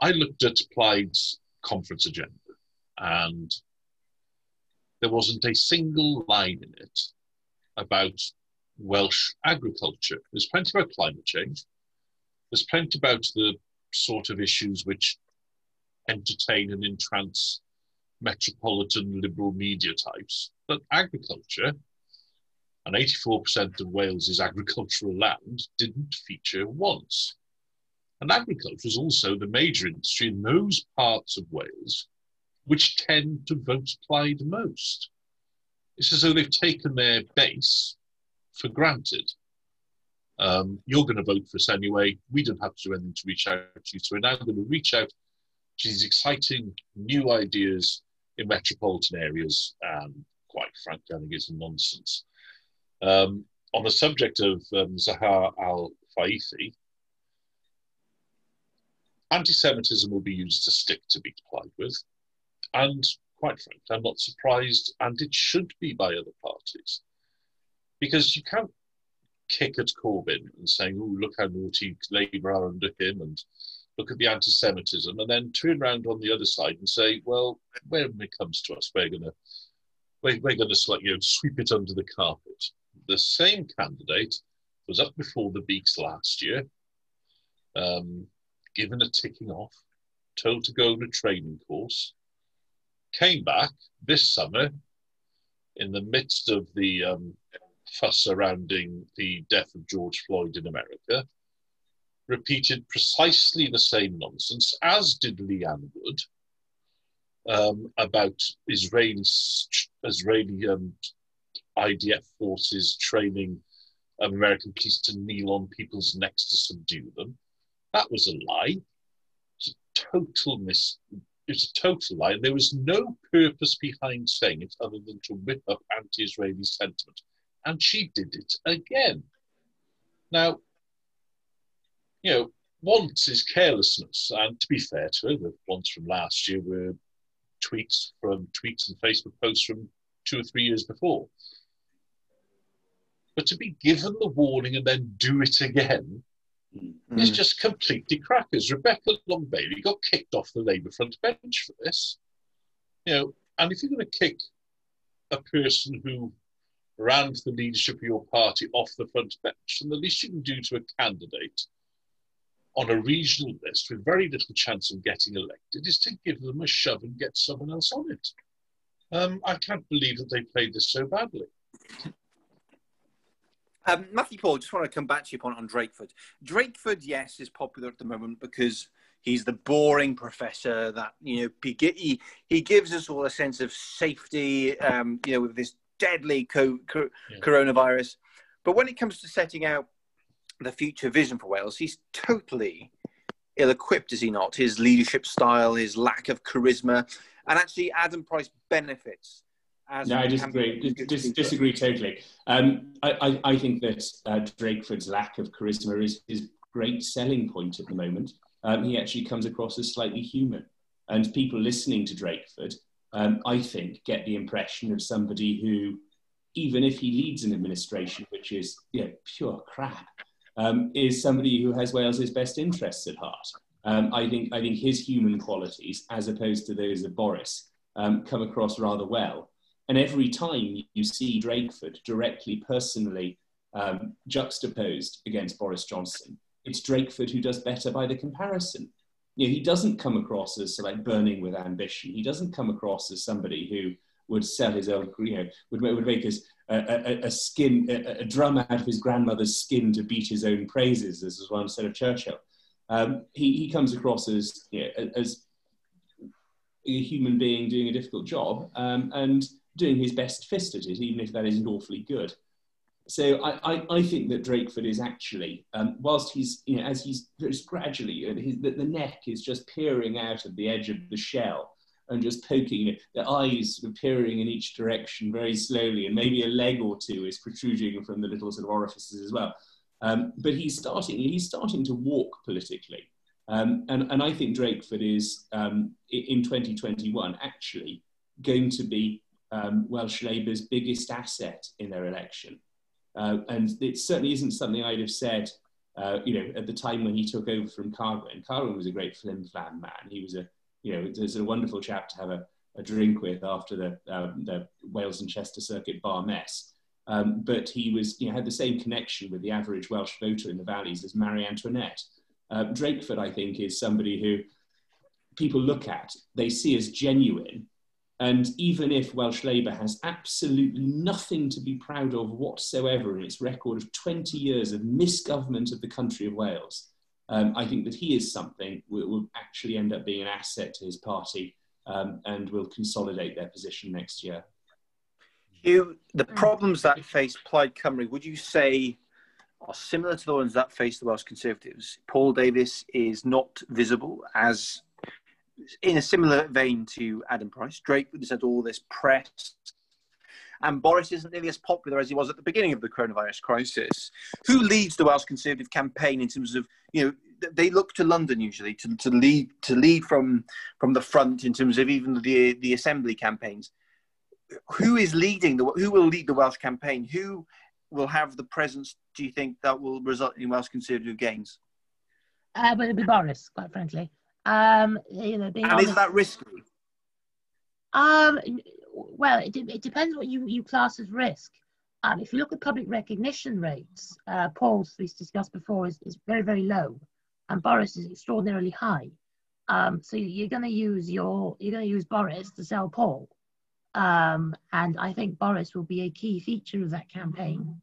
Speaker 4: I looked at Plaid's conference agenda, and there wasn't a single line in it about Welsh agriculture. There's plenty about climate change. There's plenty about the sort of issues which entertain and entrance metropolitan liberal media types. But agriculture, and 84% of Wales' agricultural land, didn't feature once. And agriculture is also the major industry in those parts of Wales which tend to vote Plaid most. It's as though they've taken their base for granted. Um, you're going to vote for us anyway. We don't have to do anything to reach out to you. So we're now going to reach out to these exciting new ideas in metropolitan areas. And quite frankly, I think it's nonsense. Um, on the subject of um, Sahar Al Faifi, anti Semitism will be used as a stick to be Plaid with. And quite frankly, I'm not surprised, and it should be by other parties. Because you can't kick at Corbyn and saying, oh, look how naughty Labour are under him, and look at the anti Semitism, and then turn around on the other side and say, well, when it comes to us, we're going to we're, we're going to you know, sweep it under the carpet. The same candidate was up before the Beaks last year, um, given a ticking off, told to go on a training course, came back this summer in the midst of the um, fuss surrounding the death of George Floyd in America, repeated precisely the same nonsense, as did Leanne Wood, um, about Israeli, Israeli um, IDF forces training American police to kneel on people's necks to subdue them. That was a lie. total mis. It's a total lie. There was no purpose behind saying it other than to whip up anti-Israeli sentiment, and she did it again. Now, you know, once is carelessness, and to be fair to her, the ones from last year were tweets from tweets and Facebook posts from two or three years before. But to be given the warning and then do it again mm. is just completely crackers. Rebecca Long Bailey got kicked off the Labour front bench for this. You know, and if you're going to kick a person who ran for the leadership of your party off the front bench, then the least you can do to a candidate on a regional list with very little chance of getting elected is to give them a shove and get someone else on it. Um, I can't believe that they played this so badly.
Speaker 2: Um, Matthew Paul, just want to come back to your point on Drakeford. Drakeford, yes, is popular at the moment because he's the boring professor that you know he he gives us all a sense of safety, um, you know, with this deadly co- co- yeah. coronavirus. But when it comes to setting out the future vision for Wales, he's totally ill-equipped, is he not? His leadership style, his lack of charisma, and actually Adam Price benefits.
Speaker 5: No, I disagree. Dis- disagree totally. Um, I, I, I, think that uh, Drakeford's lack of charisma is his great selling point at the moment. Um, he actually comes across as slightly human, and people listening to Drakeford, um, I think, get the impression of somebody who, even if he leads an administration which is you know, pure crap, um, is somebody who has Wales's best interests at heart. Um, I think I think his human qualities, as opposed to those of Boris, um, come across rather well. And every time you see Drakeford directly, personally um, juxtaposed against Boris Johnson, it's Drakeford who does better by the comparison. You know, he doesn't come across as like burning with ambition. He doesn't come across as somebody who would sell his own, you know, would, would make his a, a, a skin, a, a, drum out of his grandmother's skin to beat his own praises, as was once said of Churchill. Um, he, he comes across as, you know, as a human being doing a difficult job um, and doing his best fist at it, even if that isn't awfully good. So I, I, I think that Drakeford is actually, um, whilst he's, you know, as he's just gradually, his, the, the neck is just peering out of the edge of the shell and just poking it. The eyes are peering in each direction very slowly, and maybe a leg or two is protruding from the little sort of orifices as well. Um, but he's starting, he's starting to walk politically. Um, and, and I think Drakeford is, um, in 2021, actually going to be um, Welsh Labour's biggest asset in their election. Uh, and it certainly isn't something I'd have said, uh, you know, at the time when he took over from Carwyn. Carwyn was a great flim flam man. He was a you know, a wonderful chap to have a, a drink with after the, um, the Wales and Chester Circuit bar mess. Um, but he was, you know, had the same connection with the average Welsh voter in the valleys as Marie Antoinette. Uh, Drakeford, I think, is somebody who people look at, they see as genuine. And even if Welsh Labour has absolutely nothing to be proud of whatsoever in its record of 20 years of misgovernment of the country of Wales, um, I think that he is something that will actually end up being an asset to his party um, and will consolidate their position next year.
Speaker 2: You, the problems that face Plaid Cymru, would you say are similar to the ones that face the Welsh Conservatives? Paul Davies is not visible as in a similar vein to Adam Price. Drake has had all this press and Boris isn't nearly as popular as he was at the beginning of the coronavirus crisis. Who leads the Welsh Conservative campaign in terms of, you know, they look to London usually to, to lead to lead from from the front in terms of even the the assembly campaigns. Who is leading the who will lead the Welsh campaign? Who will have the presence? Do you think that will result in Welsh Conservative gains?
Speaker 3: Uh, but it'll be Boris, quite frankly. Um, you know,
Speaker 2: and honest, is that risky?
Speaker 3: Um, well, it, it depends what you, you class as risk. Um, if you look at public recognition rates, uh, Paul's, we discussed before, is, is very, very low, and Boris is extraordinarily high. Um, so you're going to use your you're going to use Boris to sell Paul, um, and I think Boris will be a key feature of that campaign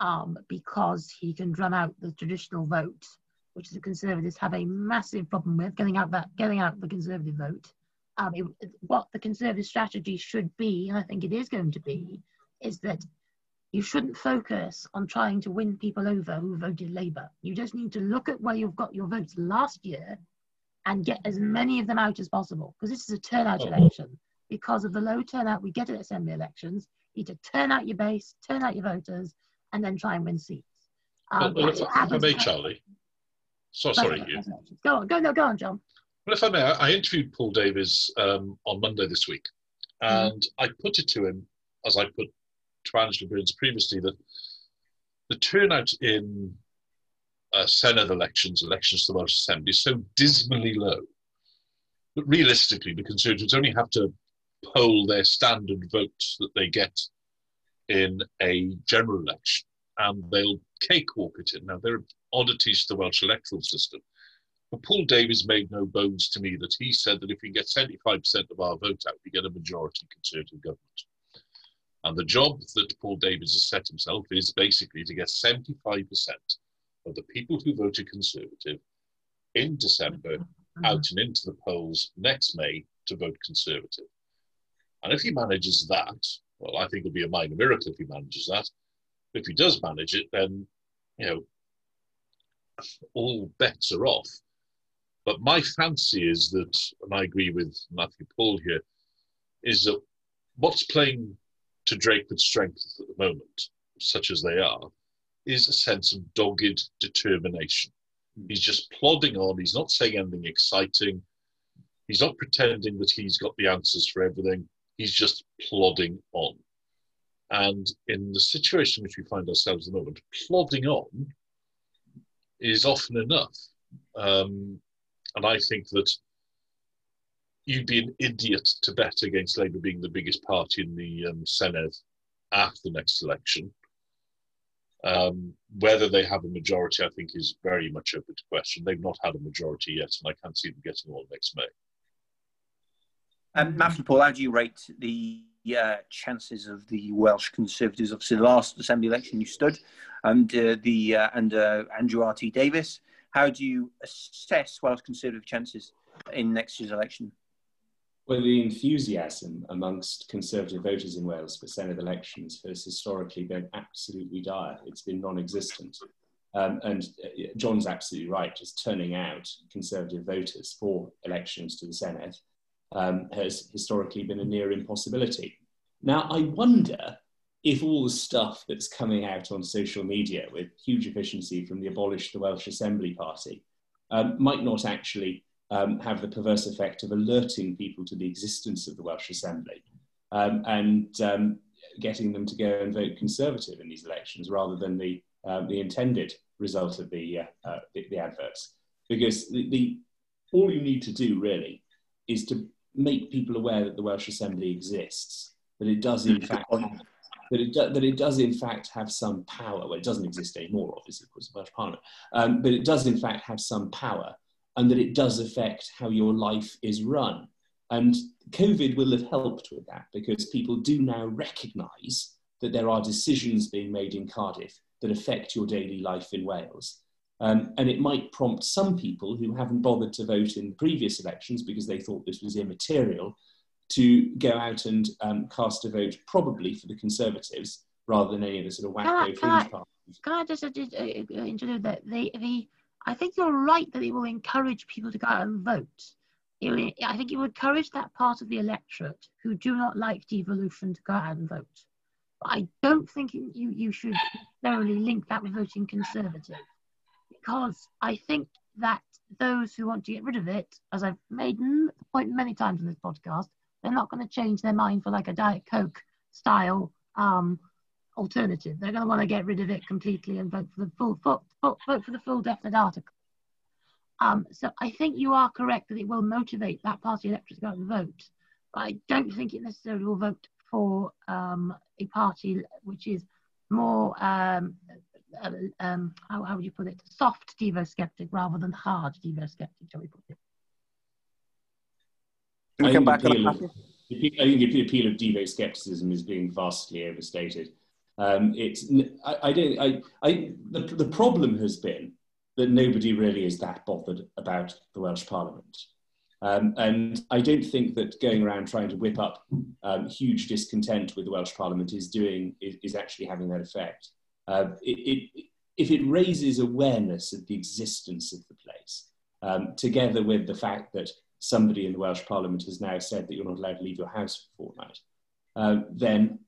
Speaker 3: um, because he can drum out the traditional vote, which the Conservatives have a massive problem with getting out that getting out the Conservative vote um, it, what the Conservative strategy should be, and I think it is going to be, is that you shouldn't focus on trying to win people over who voted Labour. You just need to look at where you've got your votes last year and get as many of them out as possible because this is a turnout
Speaker 4: Oh.
Speaker 3: election. Because of the low turnout we get at assembly elections, you need to turn out your base, turn out your voters, and then try and win seats. Um,
Speaker 4: well,
Speaker 3: that's
Speaker 4: if, I may, Charlie. So sorry, you.
Speaker 3: happens at. Go on, go no, go on, Jon.
Speaker 4: Well, if I may, I interviewed Paul Davies um, on Monday this week, and I put it to him, as I put to Angela Burns previously, that the turnout in uh, Senedd elections, elections to the Welsh Assembly, is so dismally low that realistically, the Conservatives only have to poll their standard votes that they get in a general election, and they'll cakewalk it in. Now, there are oddities to the Welsh electoral system. But Paul Davies made no bones to me that he said that if we get 75% of our vote out, we get a majority Conservative government. And the job that Paul Davies has set himself is basically to get 75% of the people who voted Conservative in December out and into the polls next May to vote Conservative. And if he manages that, well, I think it'll be a minor miracle if he manages that. If he does manage it, then, you know, all bets are off. But my fancy is that, and I agree with Matthew Paul here, is that what's playing to Drakeford's strengths at the moment, such as they are, is a sense of dogged determination. Hmm. He's just plodding on. He's not saying anything exciting. He's not pretending that he's got the answers for everything. He's just plodding on. And in the situation which we find ourselves at the moment, plodding on is often enough. Um, and I think that you'd be an idiot to bet against Labour being the biggest party in the um, Senedd after the next election. Um, whether they have a majority, I think, is very much open to question. They've not had a majority yet, and I can't see them getting one next May.
Speaker 2: Um, Matthew Paul, how do you rate the uh, chances of the Welsh Conservatives? Obviously, the last Assembly election you stood, and uh, the uh, and uh, Andrew R. T. Davies. How do you assess Welsh Conservative chances in next year's election?
Speaker 5: Well, the enthusiasm amongst Conservative voters in Wales for Senedd elections has historically been absolutely dire. It's been non existent. Um, and uh, Jon's absolutely right, just turning out Conservative voters for elections to the Senedd um, has historically been a near impossibility. Now, I wonder if all the stuff that's coming out on social media with huge efficiency from the Abolish the Welsh Assembly Party um, might not actually um, have the perverse effect of alerting people to the existence of the Welsh Assembly um, and um, getting them to go and vote Conservative in these elections rather than the, uh, the intended result of the, uh, uh, the, the, adverts. Because the, the, all you need to do really is to make people aware that the Welsh Assembly exists, that it does in fact have, that it, do, that it does in fact have some power. Well, it doesn't exist anymore, obviously, because of Welsh Parliament, um, but it does in fact have some power and that it does affect how your life is run. And COVID will have helped with that because people do now recognise that there are decisions being made in Cardiff that affect your daily life in Wales. Um, and it might prompt some people who haven't bothered to vote in previous elections because they thought this was immaterial to go out and um, cast a vote probably for the Conservatives rather than any of the sort of wacko fringe parties.
Speaker 3: Can I just uh, uh, introduce that? The, the, I think you're right that it will encourage people to go out and vote. Will, I think it will encourage that part of the electorate who do not like devolution to go out and vote. But I don't think you, you should necessarily link that with voting Conservative because I think that those who want to get rid of it, as I've made the point many times in this podcast, they're not going to change their mind for like a Diet Coke style um, alternative. They're going to want to get rid of it completely and vote for the full, full, full vote for the full definite article. Um, so I think you are correct that it will motivate that party electorate to go out and vote, but I don't think it necessarily will vote for um, a party which is more um, um, how, how would you put it soft devo skeptic rather than hard devo skeptic shall we put it
Speaker 2: Can we come back on
Speaker 5: of, I think the appeal of devo skepticism is being vastly overstated um, it's I, I don't I, I the, the problem has been that nobody really is that bothered about the Welsh Parliament. Um, and I don't think that going around trying to whip up um, huge discontent with the Welsh Parliament is doing is, is actually having that effect. Uh, it, it, if it raises awareness of the existence of the place, um, together with the fact that somebody in the Welsh Parliament has now said that you're not allowed to leave your house for a fortnight, um, then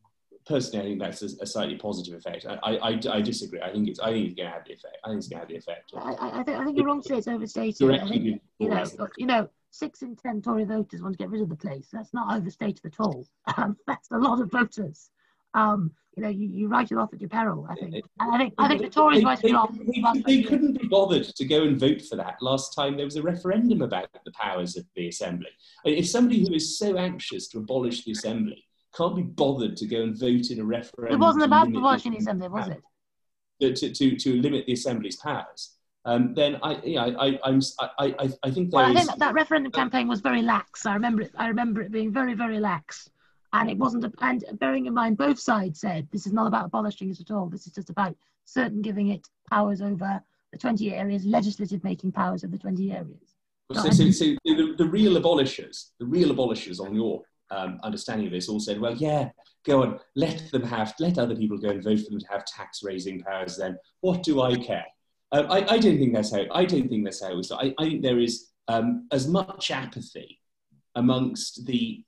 Speaker 5: personally, I think that's a, a slightly positive effect. I, I, I, disagree. I think it's I think it's going to have the effect. I think it's going to have the effect.
Speaker 3: I, I, think I think you're wrong to say it's overstated. I think, you know, you know, six in ten Tory voters want to get rid of the place. That's not overstated at all. Um, that's a lot of voters. Um, you know, you, you write it off at your peril. I think. And I think I think the Tories
Speaker 5: write it off. They, they couldn't be bothered to go and vote for that last time there was a referendum about the powers of the assembly. If somebody who is so anxious to abolish the assembly can't be bothered to go and vote in a referendum.
Speaker 3: It wasn't about abolishing the assembly, was it?
Speaker 5: To, to, to limit the assembly's powers. Um, then I, you know, I, I, I, I, I think there
Speaker 3: well,
Speaker 5: is,
Speaker 3: I think that, that referendum campaign was very lax. I remember it. I remember it being very, very lax, and it wasn't. A, and bearing in mind, both sides said this is not about abolishing it at all. This is just about certain giving it powers over the 20 areas, legislative making powers of the 20 areas.
Speaker 5: So, so, so the, the real abolishers, the real abolishers on your um, understanding of this all said, well, yeah, go on, let them have, let other people go and vote for them to have tax raising powers then. What do I care? Uh, I, I, don't think that's how, I don't think that's how it was. I, I think there is um, as much apathy amongst the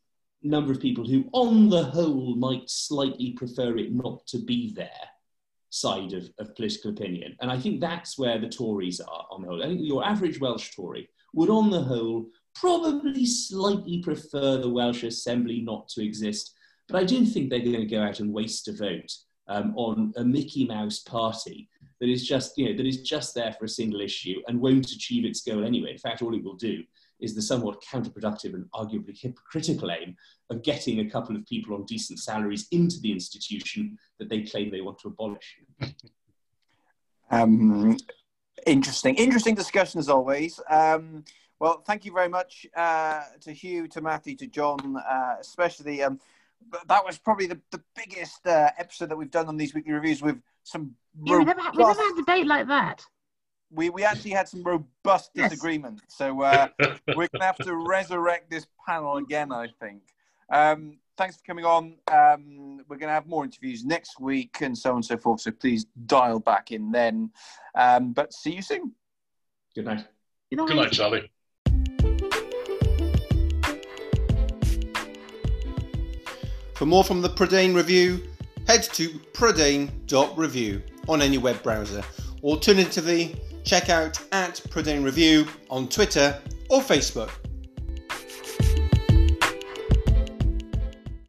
Speaker 5: number of people who, on the whole, might slightly prefer it not to be there side of, of political opinion. And I think that's where the Tories are on the whole. I think your average Welsh Tory would, on the whole, probably slightly prefer the Welsh Assembly not to exist, but I do think they're going to go out and waste a vote um, on a Mickey Mouse party that is just, you know, that is just there for a single issue and won't achieve its goal anyway. In fact, all it will do is the somewhat counterproductive and arguably hypocritical aim of getting a couple of people on decent salaries into the institution that they claim they want to abolish.
Speaker 2: Um, interesting, interesting discussion as always. Um, well, thank you very much uh, to Hugh, to Matthew, to Jon, uh, especially. Um, that was probably the, the biggest uh, episode that we've done on these weekly reviews with some.
Speaker 3: Yeah, we never, we never had a debate like that.
Speaker 2: We, we actually had some robust yes. disagreement. So uh, we're going to have to resurrect this panel again, I think. Um, thanks for coming on. Um, we're going to have more interviews next week and so on and so forth. So please dial back in then. Um, but see you soon.
Speaker 5: Good night.
Speaker 4: Good night, Charlie.
Speaker 1: For more from the Prydain Review, head to prydain.review on any web browser. Alternatively, check out at Prydain Review on Twitter or Facebook.